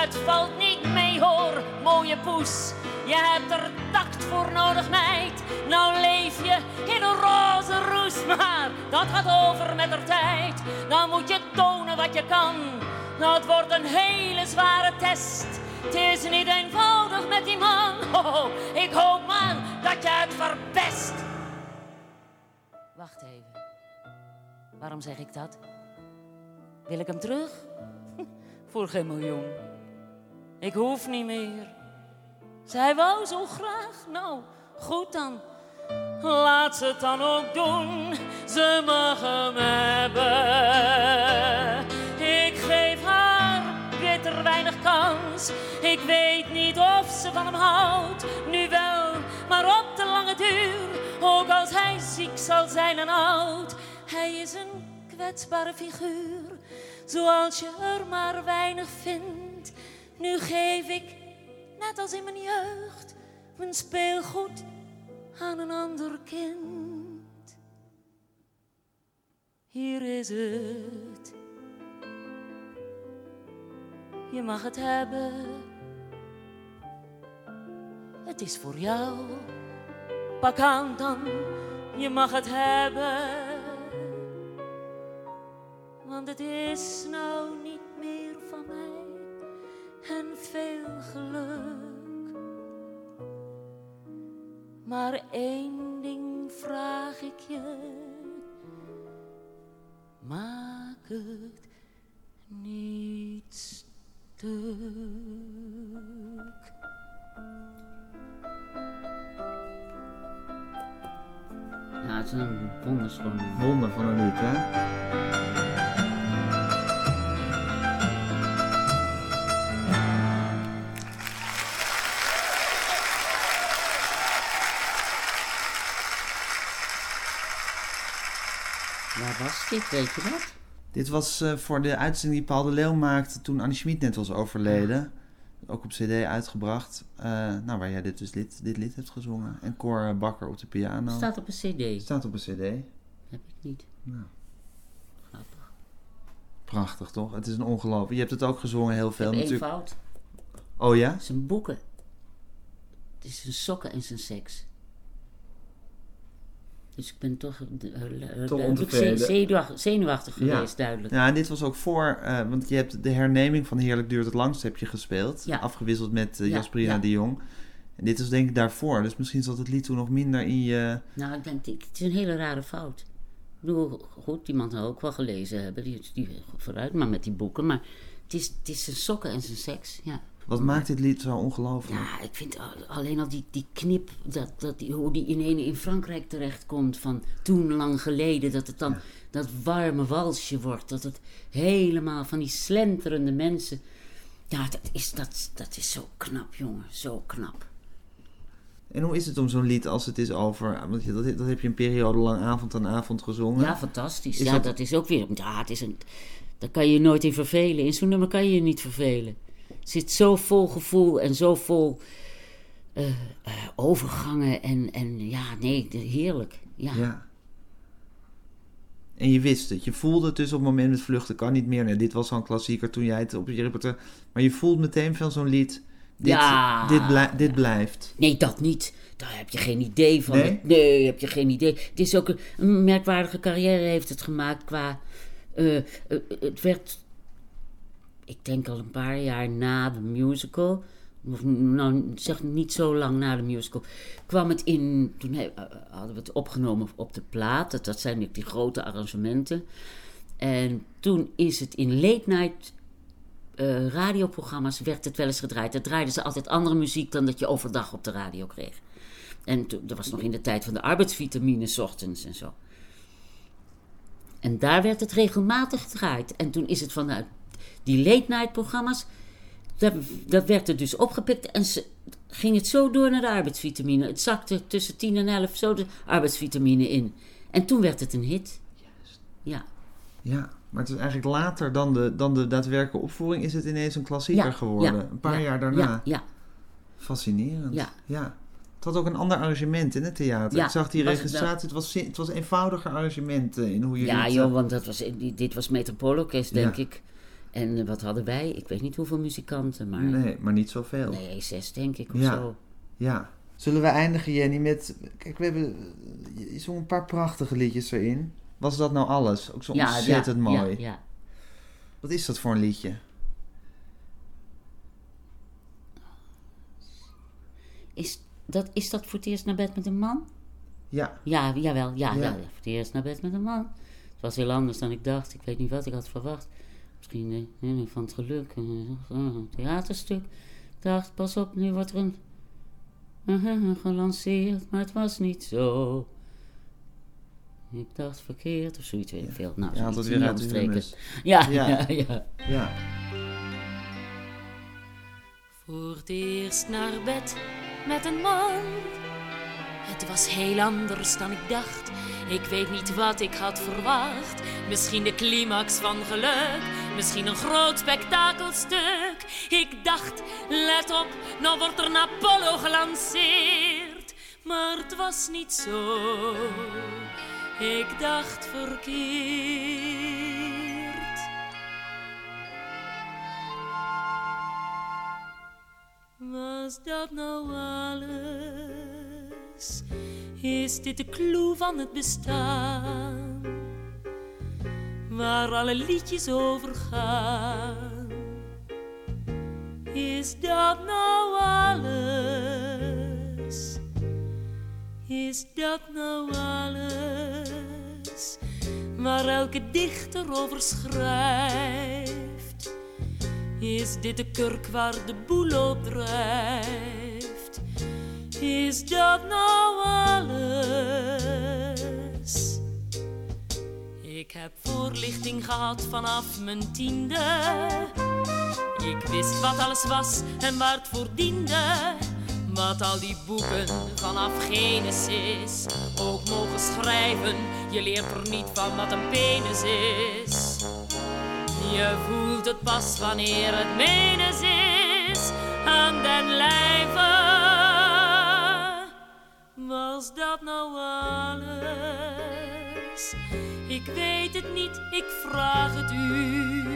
Het valt niet mee hoor, mooie poes. Je hebt er tact voor nodig, meid. Nou leef je in een roze roes, maar dat gaat over met de tijd. Dan moet je tonen wat je kan. Nou, het wordt een hele zware test. Het is niet eenvoudig met die man. Ik hoop maar dat je het verpest. Wacht even. Waarom zeg ik dat? Wil ik hem terug? Voor geen miljoen. Ik hoef niet meer. Zij wou zo graag. Nou, goed dan. Laat ze het dan ook doen. Ze mag hem hebben. Ik geef haar bitter weinig kans. Ik weet niet of ze van hem houdt. Nu wel, maar op de lange duur. Ook als hij ziek zal zijn en oud. Hij is een kwetsbare figuur. Zoals je er maar weinig vindt. Nu geef ik, net als in mijn jeugd, mijn speelgoed aan een ander kind. Hier is het. Je mag het hebben. Het is voor jou. Pak aan dan, je mag het hebben. Want het is nou niet meer van mij. En veel geluk. Maar één ding vraag ik je. Maak het niet stuk. Ja, het is een wonderschoon. Wonder van een lied, hè? Weet je dat? Dit was eh, voor de uitzending die Paul de Leeuw maakte toen Annie Schmid net was overleden. Ook op cd uitgebracht. Eh, nou, waar jij dit, dus dit, dit lied hebt gezongen. En Cor Bakker op de piano. Staat op een cd. Staat op een cd. Heb ik niet. Nou. Grappig. Prachtig, toch? Het is een ongelooflijk. Je hebt het ook gezongen heel veel. Eén natuurlijk. fout. Oh ja? Zijn boeken. Het is zijn sokken en zijn seks. Dus ik ben toch, eh, eh, duidelijk zenuwachtig, zenuwachtig Ja. geweest, duidelijk. Ja, en dit was ook voor, eh, want je hebt de herneming van Heerlijk Duurt het Langst heb je gespeeld. Ja. Afgewisseld met uh, Ja, Jasperina ja. de Jong. En dit is denk ik daarvoor. Dus misschien zat het lied toen nog minder in je... Nou, ik denk, ik- het is een hele rare fout. Ik bedoel, goed, die man zou ook wel gelezen hebben, die, die vooruit, maar met die boeken. Maar het is, het is zijn sokken en zijn seks, ja. Wat maakt dit lied zo ongelooflijk? Ja, ik vind al- alleen al die, die knip, dat, dat die, hoe die in ene in Frankrijk terechtkomt van toen lang geleden. Dat het dan dat warme walsje wordt. Dat het helemaal van die slenterende mensen. Ja, dat is, dat, dat is zo knap, jongen. Zo knap. En hoe is het om zo'n lied als het is over... Want je- dat, dat heb je een periode lang avond aan avond gezongen. Ja, fantastisch. Is ja, dat- dat... is ook weer. Ja, het is een. Daar kan je je nooit in vervelen. In zo'n nummer kan je je niet vervelen. Het zit zo vol gevoel en zo vol eh, eh, overgangen. En, en ja, nee, heerlijk. Ja. Ja. En je wist het. Je voelde het dus op het moment met vluchten kan niet meer. Nee, dit was al een klassieker toen jij het op je repertoire... Maar je voelt meteen van zo'n lied... Dit, Ja, dit, blij- dit blijft. Nee, dat niet. Daar heb je geen idee van. Nee? Nee, heb je geen idee. Het is ook een, een merkwaardige carrière heeft het gemaakt qua... eh, het werd, ik denk al een paar jaar na de musical... Of nou, zeg niet zo lang na de musical. kwam het in. Toen he- eh, hadden we het opgenomen op de plaat. Dat, zijn die grote arrangementen. En toen is het in late night eh, radioprogramma's werd het wel eens gedraaid. Dan draaiden ze altijd andere muziek dan dat je overdag op de radio kreeg. En dat was nog in de tijd van de arbeidsvitamine 's ochtends en zo. En daar werd het regelmatig gedraaid. En toen is het vanuit die late night programma's, dat, dat werd er dus opgepikt en ze, ging het zo door naar de arbeidsvitamine. Het zakte tussen 10 en 11 zo de arbeidsvitamine in. En toen werd het een hit. Ja. Ja, maar het is eigenlijk later dan de, dan de daadwerkelijke opvoering is het ineens een klassieker Ja, geworden. ja, een paar ja, jaar daarna. Ja, ja. Fascinerend. Ja. Het had ook een ander arrangement in het theater. Ja, ik zag die was registratie. Het was, het was een eenvoudiger arrangement eh, in hoe je Ja, het, joh, eh, want dat was, dit was Metropoolorkest, denk Ja. ik. En eh, wat hadden wij? Ik weet niet hoeveel muzikanten, maar... Nee, maar niet zoveel. Nee, zes denk ik of Ja. zo. Ja. Zullen we eindigen, Jenny, met... Kijk, we hebben... Je zong een paar prachtige liedjes erin. Was dat nou alles? Ook zo Ja, ontzettend ja, mooi. Ja, ja. Wat is dat voor een liedje? Is, dat, is dat voor het eerst naar bed met een man? Ja. Ja, jawel. Ja, Ja. ja. voor het eerst naar bed met een man. Het was heel anders dan ik dacht. Ik weet niet wat ik had verwacht. Misschien eh, eh, van het geluk. eh, Een theaterstuk. Ik dacht, pas op, nu wordt er een... eh, gelanceerd, maar het was niet zo. Ik dacht verkeerd of zoiets, weet ik veel. Nou, het zoiets weer uit de. Ja, Ja. ja, ja. Ja. Voor het eerst naar bed met een man. Het was heel anders dan ik dacht. Ik weet niet wat ik had verwacht. Misschien de climax van geluk. Misschien een groot spektakelstuk. Ik dacht, let op, nou wordt er een Apollo gelanceerd. Maar het was niet zo. Ik dacht verkeerd. Was dat nou alles? Is dit de clue van het bestaan? Waar alle liedjes over gaan? Is dat nou alles? Is dat nou alles? Waar elke dichter over schrijft? Is dit de kurk waar de boel op drijft? Is dat nou alles? Voorlichting gehad vanaf mijn tiende. Ik wist wat alles was en waar het voor diende. Wat al die boeken vanaf Genesis ook mogen schrijven. Je leert er niet van wat een penis is. Je voelt het pas wanneer het menens is aan den lijve. Was dat nou alles? Ik weet het niet, ik vraag het u.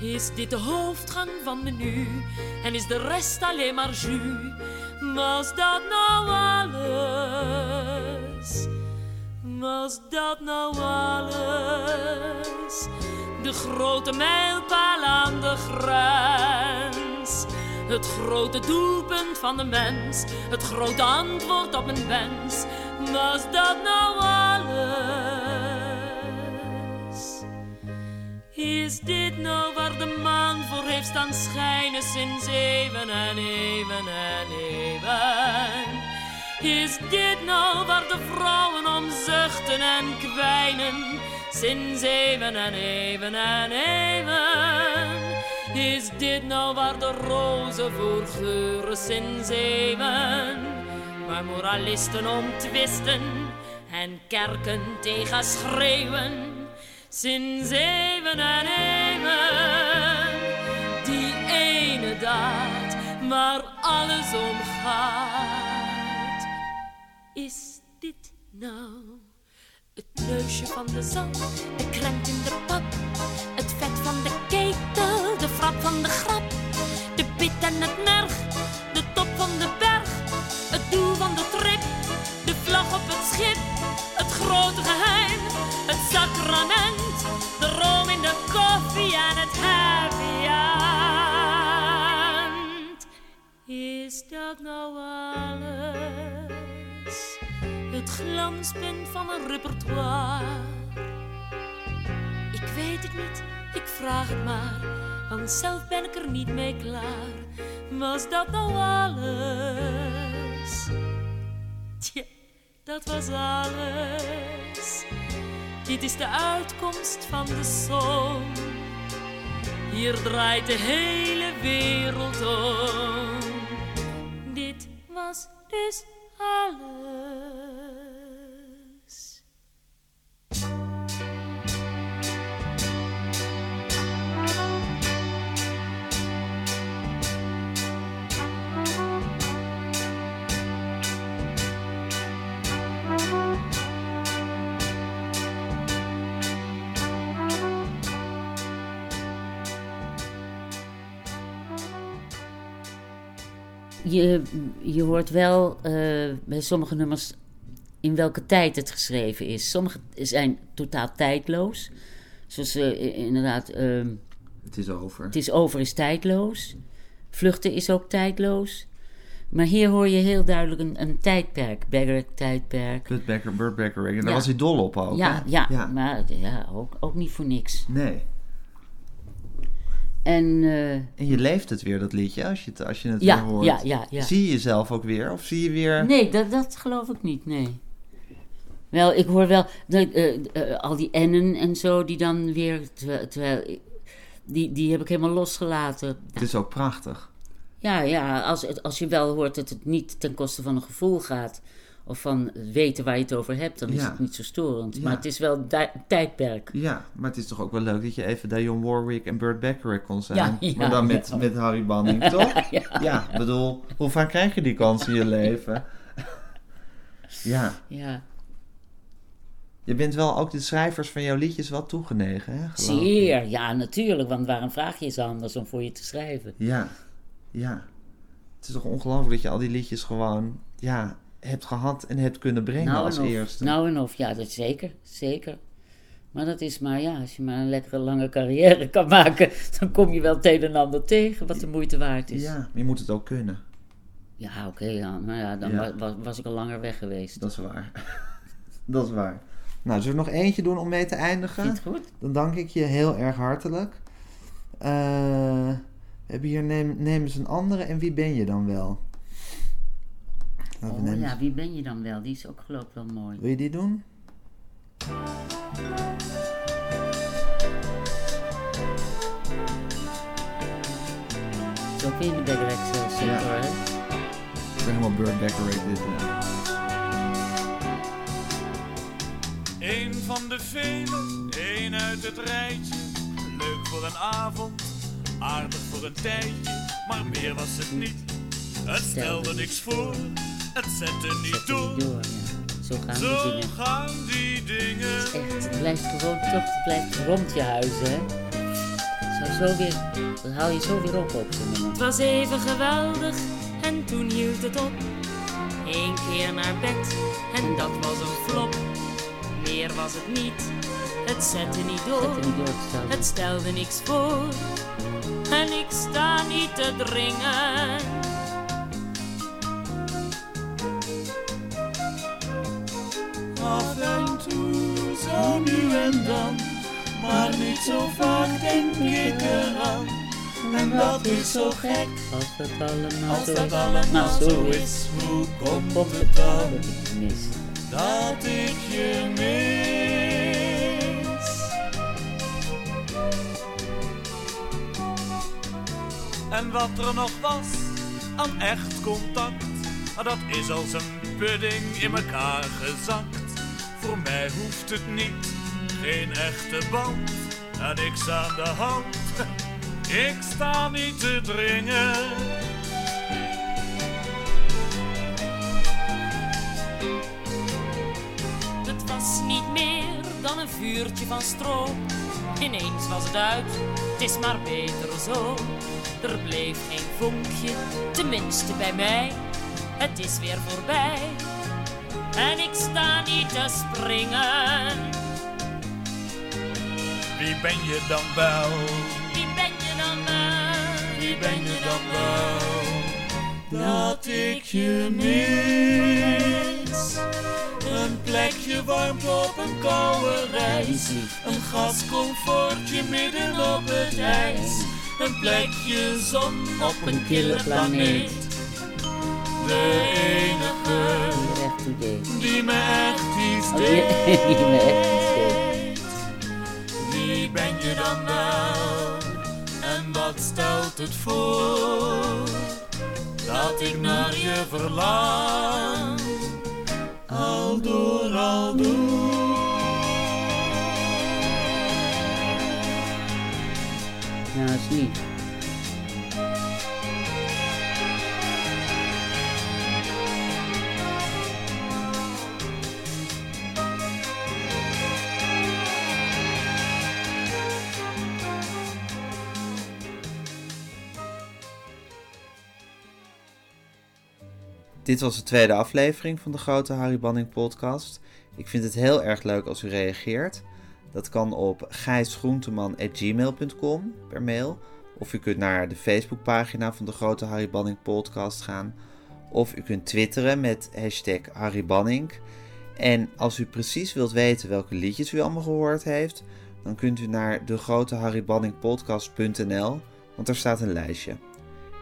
Is dit de hoofdgang van menu en is de rest alleen maar jus? Was dat nou alles? Was dat nou alles? De grote mijlpaal aan de grens. Het grote doelpunt van de mens. Het grote antwoord op mijn wens. Was dat nou alles? Is dit nou waar de maan voor heeft staan schijnen sinds eeuwen en eeuwen en eeuwen? Is dit nou waar de vrouwen om zuchten en kwijnen sinds eeuwen en eeuwen en eeuwen? Is dit nou waar de rozen voor geuren sinds eeuwen? Waar moralisten om twisten en kerken tegen schreeuwen sinds eeuwen en eeuwen. Die ene daad waar alles om gaat. Is dit nou het neusje van de zand, de krent in de pap, de frap van de grap, de pit en het merg, de top van de berg, het doel van de trip, de vlag op het schip, het grote geheim, het sacrament, de room in de koffie en het happy. Is dat nou alles? Het glanspunt van een repertoire. Ik weet het niet, ik vraag het maar, want zelf ben ik er niet mee klaar. Was dat nou alles? Tja, dat was alles. Dit is de uitkomst van de som. Hier draait de hele wereld om. Dit was dus alles. Je, je hoort wel eh, bij sommige nummers in welke tijd het geschreven is. Sommige zijn totaal tijdloos. Zoals eh, inderdaad, ehm, Het is over. het is over is tijdloos. Vluchten is ook tijdloos. Maar hier hoor je heel duidelijk een, een tijdperk. Bergwerk-tijdperk. Burt Becker, Burt Becker, daar Ja. was hij dol op ook. Ja, ja, ja. maar ja, ook, ook niet voor niks. Nee. En eh, En je leeft het weer, dat liedje, als je het, als je het ja, weer hoort. ja, ja, ja. Zie je jezelf ook weer? Of zie je weer... Nee, dat, dat geloof ik niet, nee. Wel, ik hoor wel dat, eh, eh, al die ennen en zo, die dan weer... Terwijl, terwijl die, die heb ik helemaal losgelaten. Het is ook prachtig. Ja, ja als, als je wel hoort dat het niet ten koste van een gevoel gaat... of van weten waar je het over hebt, dan is Ja. het niet zo storend. Ja. Maar het is wel tijdperk. Ja, maar het is toch ook wel leuk dat je even Dionne Warwick en Burt Bacharach kon zijn. Ja, maar dan met, met Harry Banning, toch? Ja, ik bedoel, hoe vaak krijg je die kans in je leven? ja, Ja, je bent wel ook de schrijvers van jouw liedjes wel toegenegen, hè? zeer. Ja, natuurlijk. Want waarom vraag je ze anders om voor je te schrijven? Ja, ja. Het is toch ongelooflijk dat je al die liedjes gewoon, ja, hebt gehad en hebt kunnen brengen als en of. eerste. Nou en of, ja, dat is zeker, zeker. Maar dat is maar, ja, als je maar een lekkere lange carrière kan maken, dan kom je wel het een en ander tegen wat de moeite waard is. ja, maar je moet het ook kunnen. Ja, oké, ja, maar ja, dan Ja. was ik al langer weg geweest. Dat is waar. dat is waar. Nou, zullen we nog eentje doen om mee te eindigen? Het goed? Dan dank ik je heel erg hartelijk. Eh, we hebben hier neem, neem eens een andere en wie ben je dan wel? Oh nemen- ja, wie ben je dan wel? Die is ook geloof ik wel mooi. Wil je die doen? Zo kun je de Beggerek sector, Ja. hè? Ik ben helemaal Bird Decorate dit. ja. Eén van de velen, één uit het rijtje. Leuk voor een avond, aardig voor een tijdje. Maar meer was het niet. Het stelde niks voor, het zette niet Zet door. die door, ja. Zo gaan die Zo dingen. gaan die dingen. Echt, het blijft gewoon toch, het blijft rond je huizen, hè? Zo, zo weer, dan haal je zo weer op op. Het was even geweldig en toen hield het op. Eén keer naar bed en dat was een flop. Meer was het niet, het zette niet door. Zet er niet door. Het stelde niks voor en ik sta niet te dringen. Af en toe, zo nu en dan, maar niet zo vaak denk ik eraan. En dat is zo gek, Als dat allemaal als zo dat is, allemaal maar zo is, is. Hoe komt het dan dat ik mis. dat ik je mis? En wat er nog was aan echt contact, dat is als een pudding in elkaar gezakt. Voor mij hoeft het niet, geen echte band. En ik sta aan de hand, ik sta niet te dringen. Het was niet meer dan een vuurtje van stro. Ineens was het uit, het is maar beter zo. Er bleef geen vonkje, tenminste bij mij. Het is weer voorbij en ik sta niet te springen. Wie ben je dan wel? Wie ben je dan wel? Wie ben je dan wel? dat ik je mis. Een plekje warmt op een koude reis. Een gascomfortje midden op het ijs. Een plekje zon op een kille planeet. De enige Die deed. me echt iets Oh, die, die me echt iets deed. deed. Wie ben je dan wel? En wat stelt het voor? Dat ik naar je verlang. Al door, al door. Ja, is niet. Dit was de tweede aflevering van de Grote Harry Banning podcast. Ik vind het heel erg leuk als u reageert. Dat kan op gijsgroenteman.gmail.com per mail. Of u kunt naar de Facebookpagina van de Grote Harry Banning podcast gaan. Of u kunt twitteren met hashtag Harry Banning. En als u precies wilt weten welke liedjes u allemaal gehoord heeft, dan kunt u naar degroteharrybanningpodcast.nl, want daar staat een lijstje.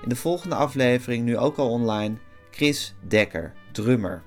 In de volgende aflevering, nu ook al online, Chris Dekker, drummer.